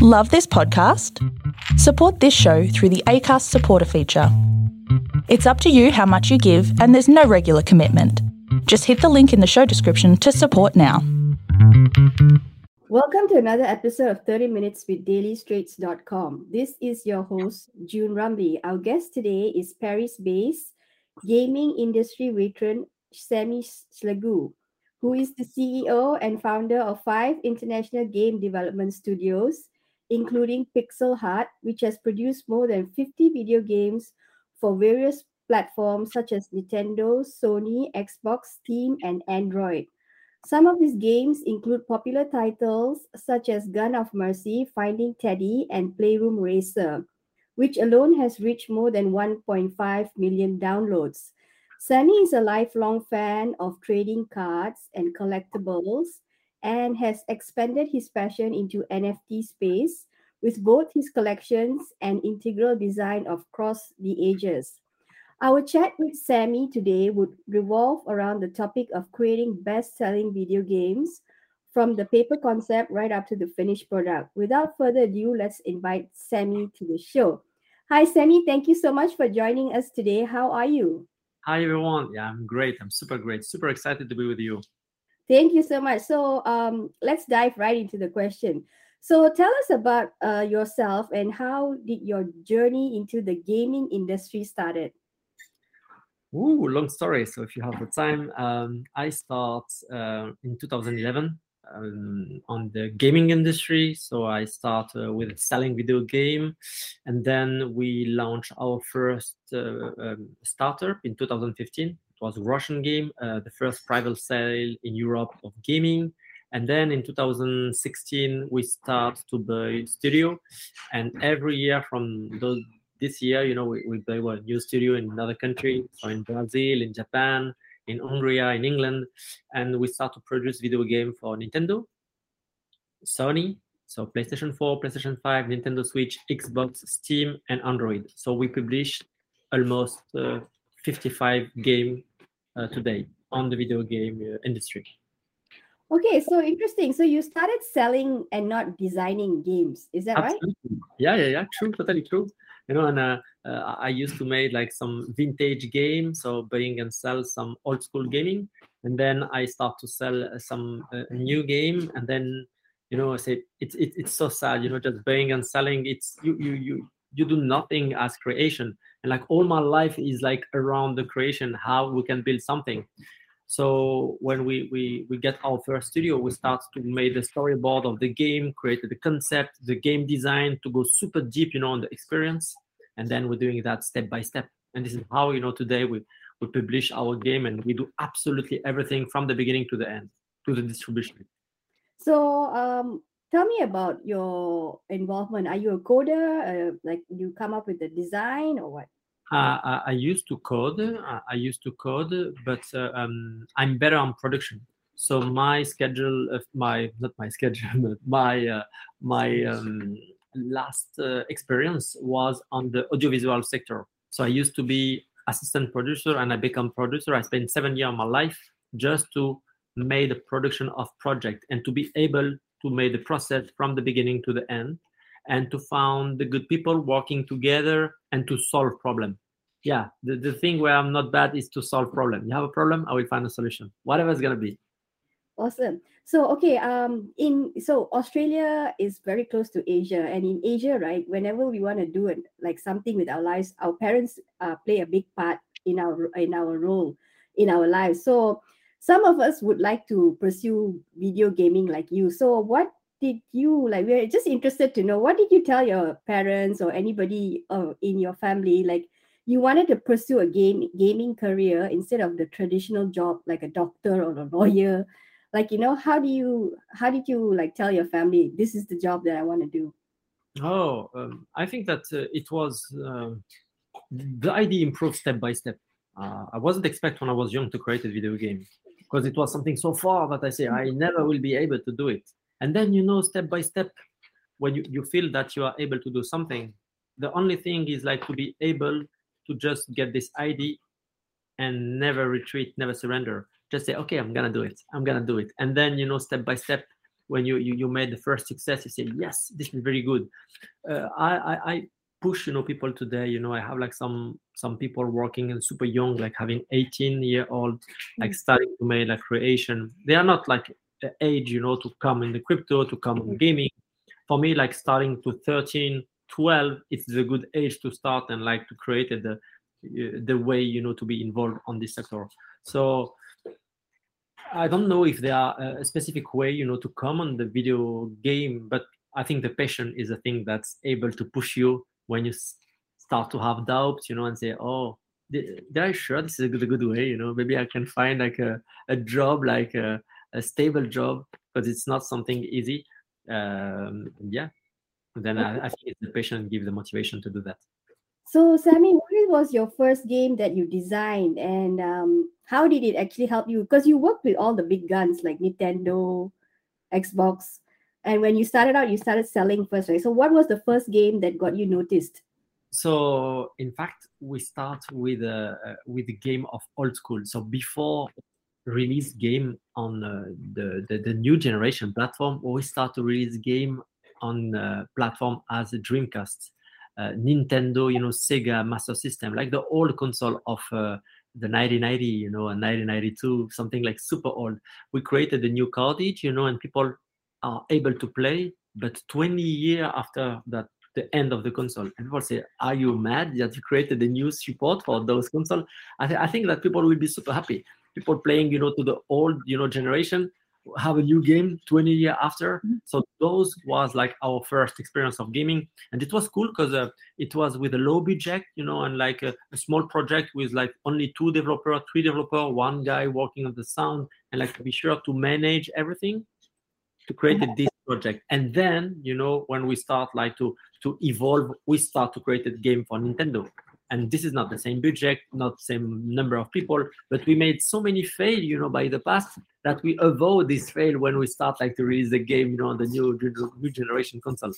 Love this podcast? Support this show through the ACAST supporter feature. It's up to you how much you give, and there's no regular commitment. Just hit the link in the show description to support now. Welcome to another episode of 30 Minutes with DailyStraits.com. This is your host, June Ramli. Our guest today is Paris based gaming industry veteran Sami Chlagou, who is the CEO and founder of five international game development studios, including Pixel Heart, which has produced more than 50 video games for various platforms such as Nintendo, Sony, Xbox, Steam, and Android. Some of these games include popular titles such as Gun of Mercy, Finding Teddy, and Playroom Racer, which alone has reached more than 1.5 million downloads. Sami is a lifelong fan of trading cards and collectibles and has expanded his passion into NFT space with both his collections and integral design of cross the ages. Our chat with Sami today would revolve around the topic of creating best selling video games from the paper concept right up to the finished product. Without further ado, let's invite Sami to the show. Hi, Sami. Thank you so much for joining us today. How are you? Hi, everyone. Yeah, I'm great. I'm super great. Super excited to be with you. Thank you so much. So, um, let's dive right into the question. So, tell us about uh, yourself and how did your journey into the gaming industry started? Ooh, long story. So if you have the time, um, I start uh, in 2011 um, on the gaming industry. So I start uh, with selling video game, and then we launch our first uh, um, startup in 2015. It was a Russian game, uh, the first private sale in Europe of gaming. And then in 2016, we start to buy studio, and every year from this year, you know, we, we built a new studio in another country, so in Brazil, in Japan, in Hungary, in England, and we start to produce video game for Nintendo, Sony, so PlayStation 4, PlayStation 5, Nintendo Switch, Xbox, Steam, and Android. So we publish almost uh, 55 game today on the video game uh, industry. Okay, so interesting. So you started selling and not designing games. Is that Absolutely. right? Yeah, yeah, yeah. True, totally true you know and uh, uh, i used to make like some vintage games, so buying and sell some old school gaming and then i start to sell uh, some uh, new game and then you know i say it's it, it's so sad you know just buying and selling it's you you you you do nothing as creation and like all my life is like around the creation how we can build something. So when we we we get our first studio we start to make the storyboard of the game created the concept the game design to go super deep you know on the experience. And then we're doing that step by step. And this is how you know today we we publish our game and we do absolutely everything from the beginning to the end to the distribution. So um tell me about your involvement are you a coder uh, like you come up with the design or what uh, I, I, used to code. I used to code, but uh, um, I'm better on production. So my schedule, of my not my schedule, but my uh, my um, last uh, experience was on the audiovisual sector. So I used to be assistant producer, and I become producer. I spent seven years of my life just to make the production of project and to be able to make the process from the beginning to the end and to find the good people working together and to solve problem. Yeah the, the thing where i'm not bad is to solve problem. You have a problem i will find a solution. Whatever it's going to be. Awesome. So okay um in so australia is very close to asia and in asia right whenever we want to do it like something with our lives our parents uh, play a big part in our in our role in our lives. So some of us would like to pursue video gaming like you. So what did you like we're just interested to know what did you tell your parents or anybody uh, in your family like you wanted to pursue a game gaming career instead of the traditional job like a doctor or a lawyer? Like you know how do you how did you like tell your family this is the job that i want to do oh um, i think that uh, it was um, the idea improved step by step. Uh, i wasn't expect when i was young to create a video game because it was something so far that i say i never will be able to do it. And then you know step by step when you, you feel that you are able to do something the only thing is like to be able to just get this ID and never retreat never surrender. Just say okay i'm gonna do it. I'm gonna do it. And then you know step by step when you you, you made the first success you say yes this is very good. Uh, I, I i push you know people today you know i have like some some people working and super young like having 18 year old like mm. starting to make like creation. They are not like the age you know to come in the crypto to come in mm. gaming. For me like starting to 13 12 it's a good age to start and like to create the uh, the way you know to be involved on this sector. So i don't know if there are uh, a specific way you know to come on the video game but i think the passion is a thing that's able to push you when you start to have doubts, you know, and say, oh, did, did I sure this is a good, a good way? You know, maybe I can find like a, a job, like a, a stable job, because it's not something easy. Um, yeah. Then I, I think it's the patient give the motivation to do that. So, Sami, what was your first game that you designed, and um, how did it actually help you? Because you worked with all the big guns like Nintendo, Xbox and when you started out you started selling first right? So what was the first game that got you noticed? So in fact we start with a uh, with the game of old school. So before release game on uh, the, the, the new generation platform we start to release game on uh, platform as dreamcast uh, nintendo you know sega master system like the old console of uh, the 1990 you know 1992 something like super old. We created a new cartridge you know and people are able to play, but 20 years after that the end of the console. And people say, "Are you mad that you created a new support for those console?" I, th- I think that people will be super happy. People playing, you know, to the old, you know, generation have a new game 20 years after. Mm-hmm. So those was like our first experience of gaming, and it was cool because uh, it was with a low budget, you know, and like a, a, small project with like only two developer, three developer, one guy working on the sound, and like to be sure to manage everything to create this project. And then you know when we start like to to evolve we start to create a game for nintendo. And this is not the same budget not the same number of people but we made so many fail you know by the past that we avoid this fail when we start like to release the game you know on the new new generation console.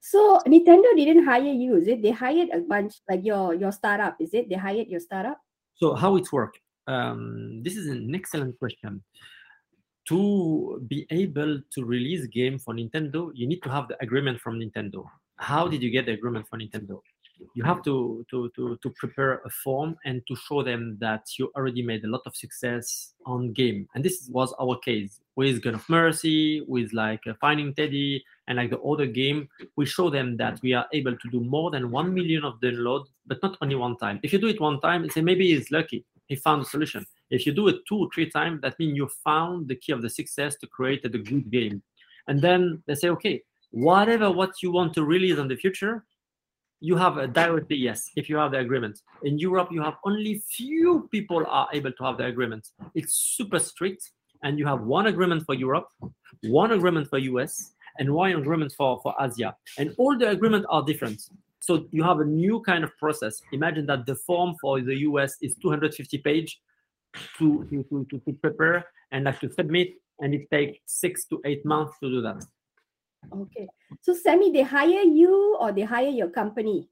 So nintendo didn't hire you is it? They hired a bunch like your your startup is it? They hired your startup? So how it work? Um, this is an excellent question to be able to release game for Nintendo, you need to have the agreement from Nintendo. How did you get the agreement for Nintendo? You have to, to, to, to prepare a form and to show them that you already made a lot of success on game. And this was our case with Gun of Mercy, with like uh, Finding Teddy, and like the other game. We show them that we are able to do more than 1 million of download, but not only one time. If you do it one time, say maybe he's lucky, he found a solution. If you do it two or three times, that means you found the key of the success to create a good game. And then they say, okay, whatever what you want to release in the future, you have a directly yes if you have the agreement. In Europe, you have only few people are able to have the agreement. It's super strict, and you have one agreement for Europe, one agreement for US, and one agreement for, for Asia. And all the agreements are different. So you have a new kind of process. Imagine that the form for the US is 250 page to, to, to, to prepare and like to submit, and it takes six to eight months to do that. Okay. So Sami, they hire you or they hire your company?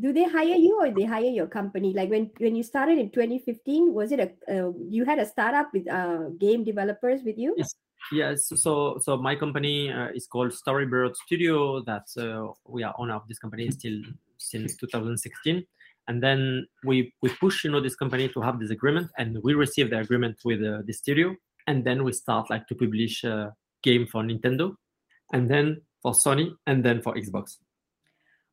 Do they hire you or they hire your company? Like when when you started in 2015, was it a uh, you had a startup with uh, game developers with you? Yes. Yes, so so my company uh, is called Storybird Studio. That uh, we are owner of this company still since 2016 and then we we push you know this company to have this agreement and we receive the agreement with uh, the studio. And then we start like to publish a game for nintendo and then for sony and then for xbox.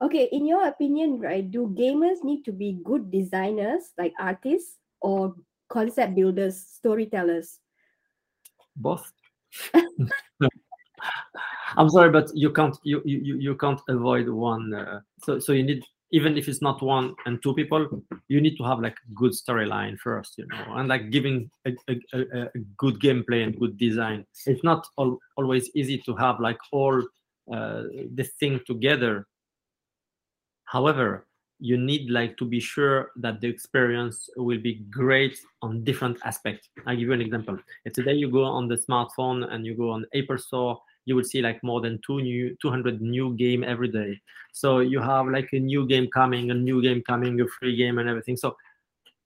Okay in your opinion right do gamers need to be good designers like artists or concept builders storytellers? Both i'm sorry but you can't you you, you can't avoid one uh, so so you need even if it's not one and two people you need to have like good storyline first you know and like giving a, a, a, a good gameplay and good design. It's not al- always easy to have like all uh, the thing together. However you need like to be sure that the experience will be great on different aspects. I'll give you an example. If today you go on the smartphone and you go on apple store you will see like more than two new 200 new game every day. So you have like a new game coming a new game coming a free game and everything. So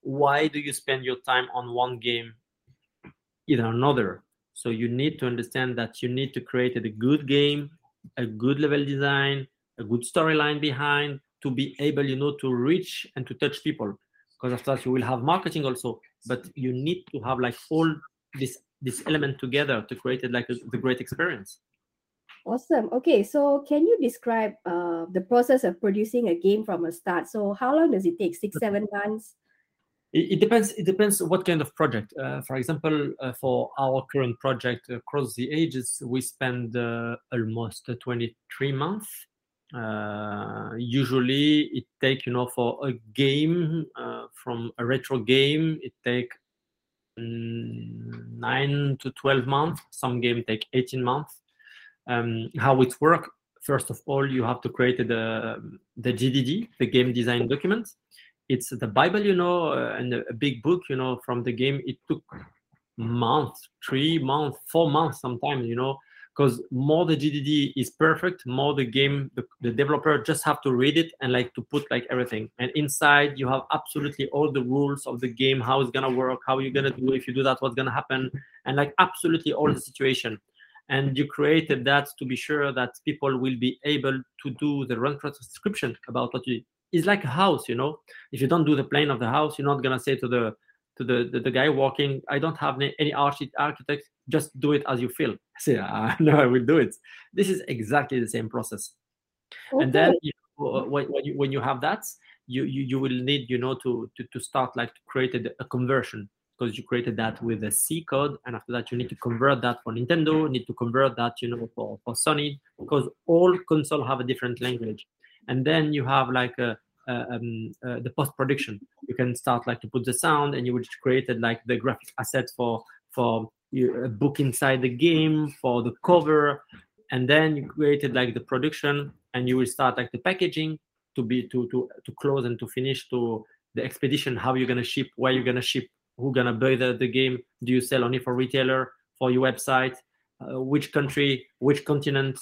why do you spend your time on one game in another. So you need to understand that you need to create a good game, a good level design, a good storyline behind to be able, you know, to reach and to touch people. Because after that, you will have marketing also, but you need to have like all this this element together to create it like a, the great experience. Awesome. Okay, so can you describe uh, the process of producing a game from a start? So how long does it take? Six, seven months? It, it depends. It depends what kind of project. Uh, for example, uh, for our current project, Cross the Ages, we spend uh, almost 23 months. Uh, usually, it take you know for a game uh, from a retro game, it take mm, nine to 12 months. Some game take 18 months um, how it works. First of all, you have to create the the GDD, the game design document. It's the Bible, you know, uh, and a big book, you know, from the game. It took months, three months, four months, sometimes, you know, because more the GDD is perfect, more the game, the, the, developer just have to read it and like to put like everything. And inside you have absolutely all the rules of the game, how it's gonna work, how you're gonna do if you do that, what's gonna happen, and like absolutely all the situation and you created that to be sure that people will be able to do the run transcription about what you it's like a house you know if you don't do the plan of the house you're not to say to the to the, the, the guy walking i don't have any any architect just do it as you feel i say ah, no i will do it this is exactly the same process okay. and then you know, when, when, you when you have that you, you you will need you know to to, to start like to create a, a conversion because you created that with a C code, and after that you need to convert that for Nintendo, need to convert that, you know, for, for Sony, because all console have a different language. And then you have like a um, uh, the post production. You can start like to put the sound, and you would created like the graphic assets for for a book inside the game, for the cover, and then you created like the production, and you will start like the packaging to be to to to close and to finish to the expedition, how you're gonna ship, where you're gonna ship, who gonna buy the, the game do you sell only for retailer for your website uh, which country which continent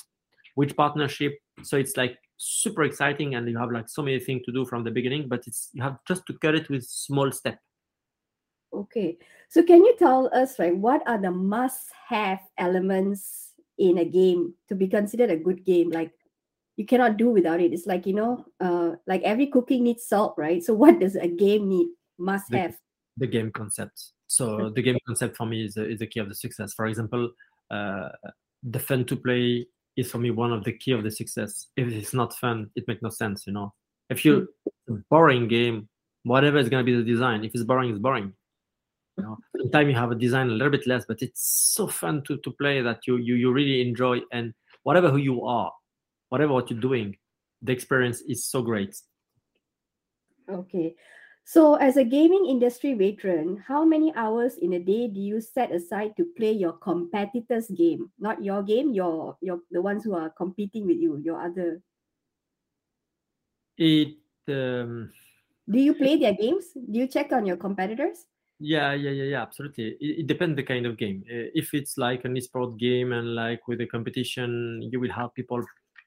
which partnership so it's like super exciting and you have like so many things to do from the beginning but it's you have just to cut it with small step. Okay. So can you tell us right what are the must have elements in a game to be considered a good game? Like you cannot do without it. It's like you know uh like every cooking needs salt right? So what does a game need must the, have the game concept. So the game concept for me is, is the key of the success. For example, uh, the fun to play is for me one of the key of the success. If it's not fun, it makes no sense. You know, if you hmm. a boring game, whatever is going to be the design. If it's boring, it's boring. You know, sometimes you have a design a little bit less, but it's so fun to, to play that you, you you really enjoy. And whatever who you are, whatever what you're doing, the experience is so great. Okay. So, as a gaming industry veteran, how many hours in a day do you set aside to play your competitors' game? Not your game, your your the ones who are competing with you, your other. It. Um, do you play their games? Do you check on your competitors? Yeah, yeah, yeah, yeah. Absolutely. It, it depends the kind of game. If it's like an esport game and like with a competition, you will have people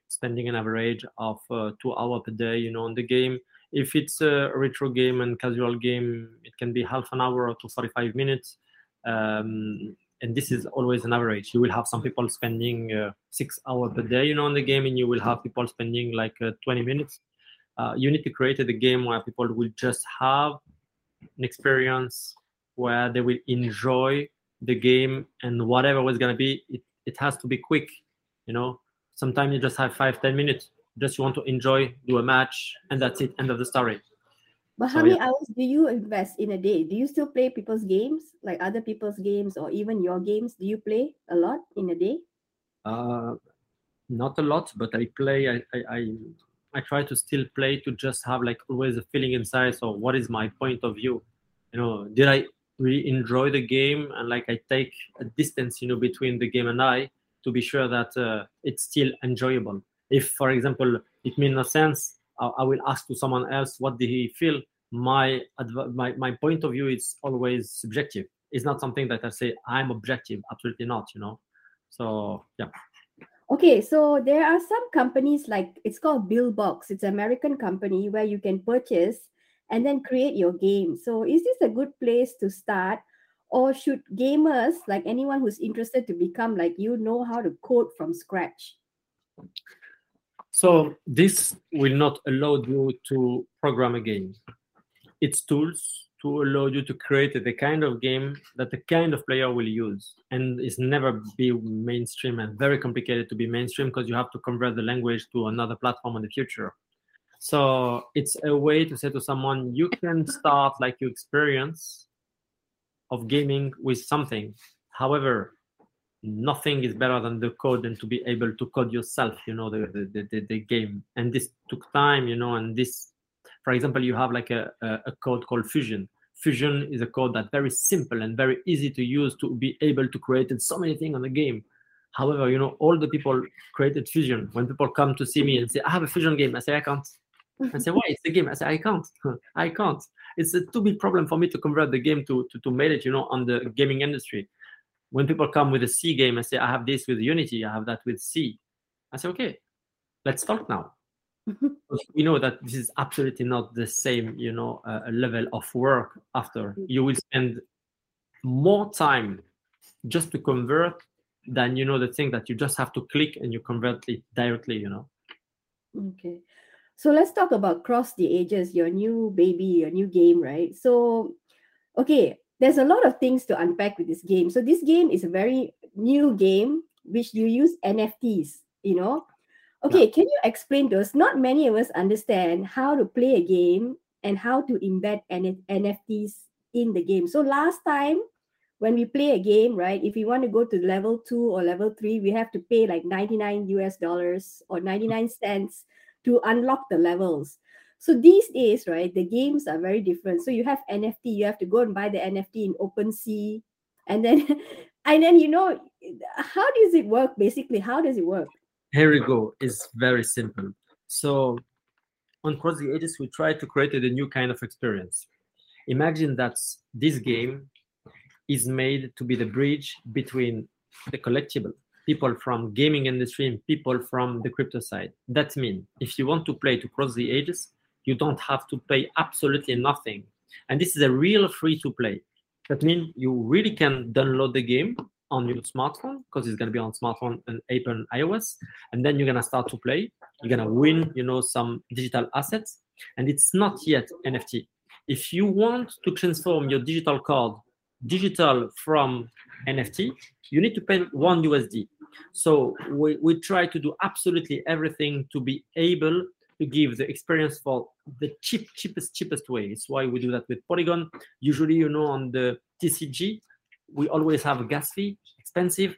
spending an average of uh, two hours per day, you know, on the game if it's a retro game and casual game, it can be half an hour or to 45 minutes. Um, and this is always an average. You will have some people spending uh, six hours per day, you know, on the game, and you will have people spending like uh, 20 minutes. Uh, you need to create a game where people will just have an experience where they will enjoy the game and whatever was gonna be, it, it has to be quick. You know, sometimes you just have five, ten minutes just you want to enjoy, do a match, and that's it. End of the story. But how many hours do you invest in a day? Do you still play people's games, like other people's games, or even your games? Do you play a lot in a day? Uh, not a lot, but I play. I, I, I I try to still play to just have like always a feeling inside. So what is my point of view? You know, did I really enjoy the game and like I take a distance, you know, between the game and I to be sure that uh, it's still enjoyable if for example it means no sense I, will ask to someone else what did he feel? My, my my point of view is always subjective. It's not something that i say i'm objective. Absolutely not you know? So yeah. Okay so there are some companies like it's called Buildbox it's an american company where you can purchase and then create your game. So is this a good place to start? Or should gamers like anyone who's interested to become like you know how to code from scratch so this will not allow you to program a game. It's tools to allow you to create the kind of game that the kind of player will use and it's never be mainstream and very complicated to be mainstream because you have to convert the language to another platform in the future. So it's a way to say to someone you can start like your experience of gaming with something. However nothing is better than the code and to be able to code yourself you know the the, the, the game and this took time you know and this for example, you have like a, a, code called Fusion. Fusion is a code that's very simple and very easy to use to be able to create so many things on the game. However, you know, all the people created Fusion. When people come to see me and say, I have a Fusion game, I say, I can't. I say, why? It's the game. I say, I can't. I can't. It's a too big problem for me to convert the game to, to, to make it, you know, on the gaming industry. When people come with a C game, and say, I have this with Unity, I have that with C. I say, okay, let's talk now. We know that this is absolutely not the same you know uh, level of work after. Mm. you will spend more time just to convert than you know the thing that you just have to click and you convert it directly you know? Okay. So let's talk about cross the ages your new baby your new game right? So okay there's a lot of things to unpack with this game so this game is a very new game which you use nfts you know Okay, can you explain to us? Not many of us understand how to play a game and how to embed NFTs in the game. So last time when we play a game, right, if we want to go to level two or level three, we have to pay like 99 US dollars or 99 cents to unlock the levels. So these days, right, the games are very different. So you have NFT, you have to go and buy the NFT in OpenSea. And then and then you know how does it work basically? How does it work? here we go is very simple so on cross the ages we try to create a new kind of experience imagine that this game is made to be the bridge between the collectible people from gaming industry and people from the crypto side that means if you want to play to cross the ages you don't have to pay absolutely nothing and this is a real free to play that means you really can download the game on your smartphone because it's going to be on smartphone and Apple and iOS. And then you're going to start to play. You're going to win, you know, some digital assets. And it's not yet NFT. If you want to transform your digital card digital from NFT, you need to pay one USD. So we, we try to do absolutely everything to be able to give the experience for the cheap, cheapest, cheapest way. It's why we do that with Polygon. Usually, you know, on the TCG, we always have a gas fee, expensive,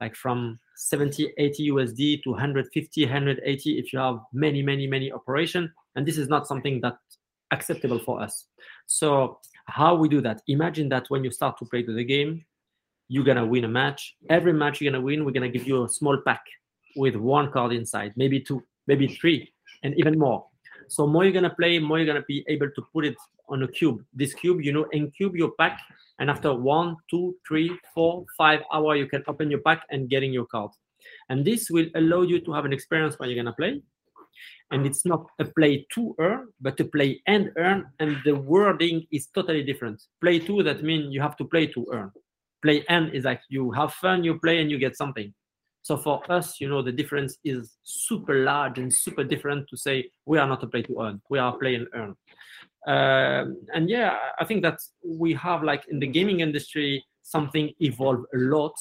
like from 70, 80 USD to 150, 180 if you have many, many, many operation. And this is not something that acceptable for us. So how we do that? Imagine that when you start to play the game, you're gonna win a match. Every match you're gonna win, we're gonna give you a small pack with one card inside, maybe two, maybe three, and even more. So more you're gonna play, more you're gonna be able to put it on a cube. This cube, you know, encube your pack and after one two three four five hour you can open your pack and getting your card. And this will allow you to have an experience when you're to play. And it's not a play to earn but to play and earn and the wording is totally different. Play to that means you have to play to earn. Play and is like you have fun you play and you get something so for us you know the difference is super large and super different to say we are not a play to earn we are play and earn um, and yeah, I think that we have like in the gaming industry something evolved a lot.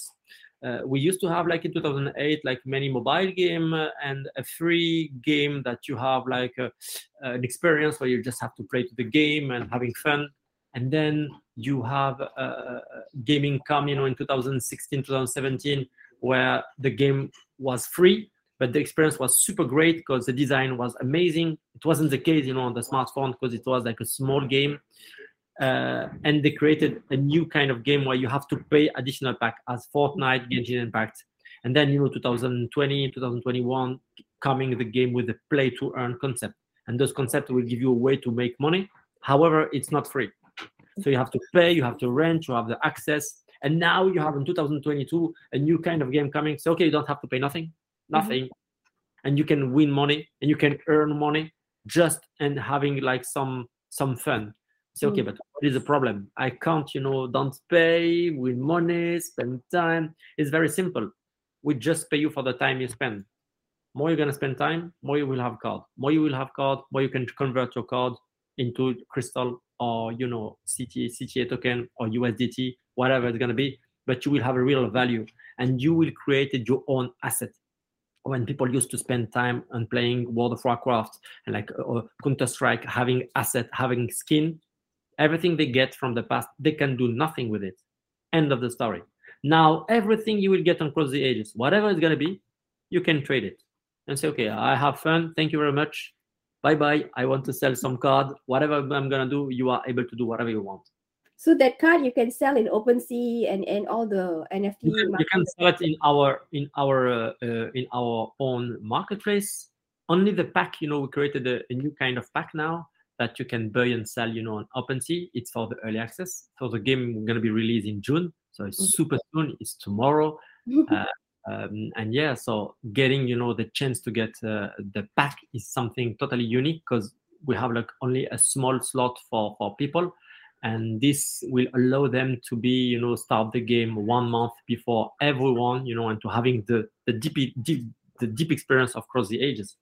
Uh, we used to have like in 2008 like many mobile game and a free game that you have like a, an experience where you just have to play to the game and having fun and then you have uh, gaming come you know in 2016 2017 where the game was free but the experience was super great because the design was amazing. It wasn't the case, you know, on the smartphone because it was like a small game. Uh, and they created a new kind of game where you have to pay additional pack as Fortnite, Genshin Impact, and then you know 2020, 2021 coming the game with the play to earn concept, and those concepts will give you a way to make money. However, it's not free, so you have to pay, you have to rent, you have the access, and now you have in 2022 a new kind of game coming. So okay, you don't have to pay nothing, Mm-hmm. nothing mm-hmm. and you can win money and you can earn money just and having like some some fun Say, okay, Mm. but what is the problem? I can't, you know, don't pay, win money, spend time. It's very simple. We just pay you for the time you spend. More you're gonna spend time, more you will have card. More you will have card, more you can convert your card into crystal or you know CTA, CTA token or USDT, whatever it's gonna be. But you will have a real value, and you will create your own asset. When people used to spend time on playing World of Warcraft and like uh, Counter Strike, having asset, having skin, everything they get from the past, they can do nothing with it. End of the story. Now everything you will get on Cross the Ages, whatever it's gonna be, you can trade it and say, okay, I have fun. Thank you very much. Bye bye. I want to sell some card. Whatever I'm gonna do, you are able to do whatever you want. So that card you can sell in OpenSea and and all the NFT. You can, you can sell it in our in our uh, uh, in our own marketplace. Only the pack, you know, we created a, a new kind of pack now that you can buy and sell, you know, on OpenSea. It's for the early access. So the game gonna be released in June. So it's Okay. super soon. It's tomorrow. uh, um, and yeah so getting you know the chance to get uh, the pack is something totally unique because we have like only a small slot for for people and this will allow them to be you know start the game one month before everyone you know and to having the the deep, deep the deep experience of cross the ages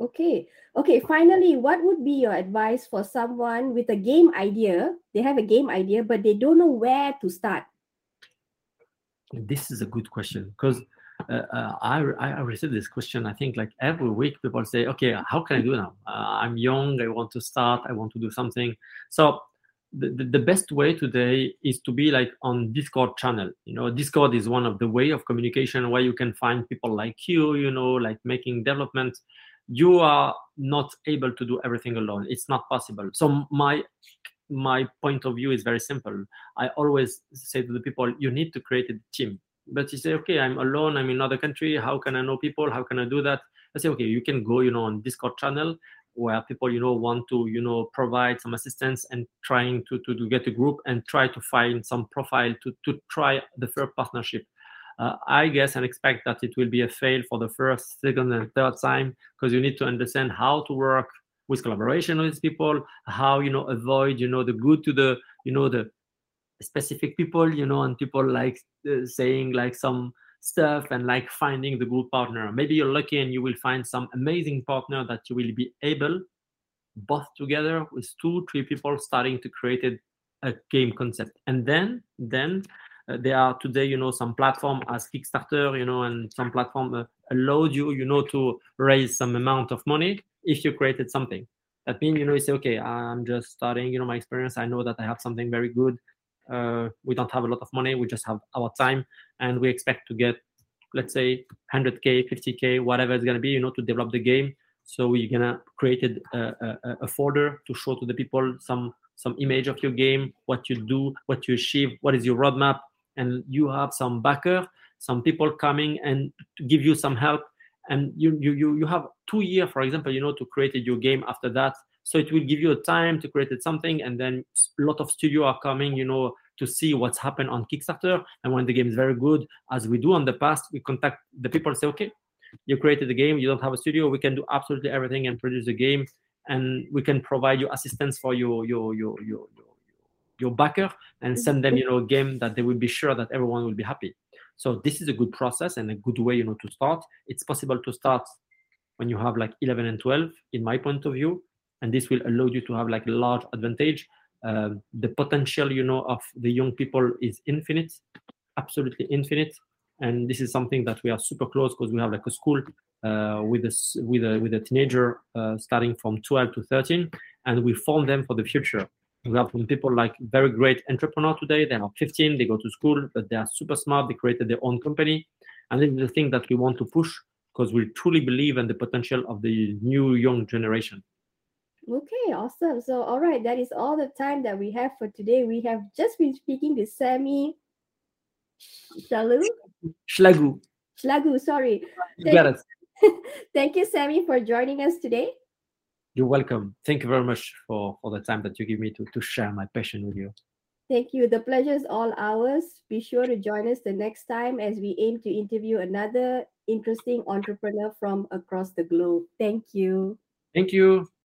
Okay. Okay. Finally, what would be your advice for someone with a game idea? They have a game idea, but they don't know where to start. This is a good question because uh, uh, I, I receive this question. I think like every week people say, okay, how can I do now? Uh, I'm young. I want to start. I want to do something. So the, the best way today is to be like on Discord channel. You know, Discord is one of the way of communication where you can find people like you. You know, like making development. You are not able to do everything alone. It's not possible. So my my point of view is very simple. I always say to the people, you need to create a team. But you say, okay, I'm alone, I'm in another country. How can I know people? How can I do that? I say, okay, you can go, you know, on Discord channel where people, you know, want to, you know, provide some assistance and trying to, to, to get a group and try to find some profile to, to try the first partnership. Uh, I guess and expect that it will be a fail for the first, second, and third time because you need to understand how to work with collaboration with people how you know avoid you know the good to the you know the specific people you know and people like uh, saying like some stuff and like finding the good partner. Maybe you're lucky and you will find some amazing partner that you will be able both together with two three people starting to create a, a game concept. And then then uh, there are today you know some platform as kickstarter you know and some platform uh, allowed you you know to raise some amount of money if you created something. That means you know you say okay i'm just starting you know my experience. I know that i have something very good. Uh, we don't have a lot of money. We just have our time and we expect to get let's say 100k 50k whatever it's going to be you know to develop the game. So we're gonna create a, a, a folder to show to the people some some image of your game what you do what you achieve what is your roadmap and you have some backer some people coming and give you some help and you you you, you have two years for example you know to create your game after that. So it will give you a time to create something and then a lot of studio are coming you know to see what's happened on kickstarter. And when the game is very good as we do in the past we contact the people and say okay you created the game. You don't have a studio. We can do absolutely everything and produce the game. And we can provide you assistance for your your your your your, your backer and send them mm-hmm. you know a game that they will be sure that everyone will be happy so this is a good process and a good way you know to start. It's possible to start when you have like 11 and 12 in my point of view and this will allow you to have like a large advantage. Um, the potential you know of the young people is infinite absolutely infinite and this is something that we are super close because we have like a school uh, with a with a with a teenager uh, starting from 12 to 13 and we form them for the future we have some people like very great entrepreneur today they are 15 they go to school but they are super smart they created their own company and this is the thing that we want to push because we truly believe in the potential of the new young generation Okay, awesome. So, all right, that is all the time that we have for today. We have just been speaking to Sami Shalu Chlagou, Chlagou. Sorry. you got it Thank you, Sami, for joining us today. You're welcome thank you very much for for the time that you give me to to share my passion with you Thank you. The pleasure is all ours. Be sure to join us the next time as we aim to interview another interesting entrepreneur from across the globe. Thank you. thank you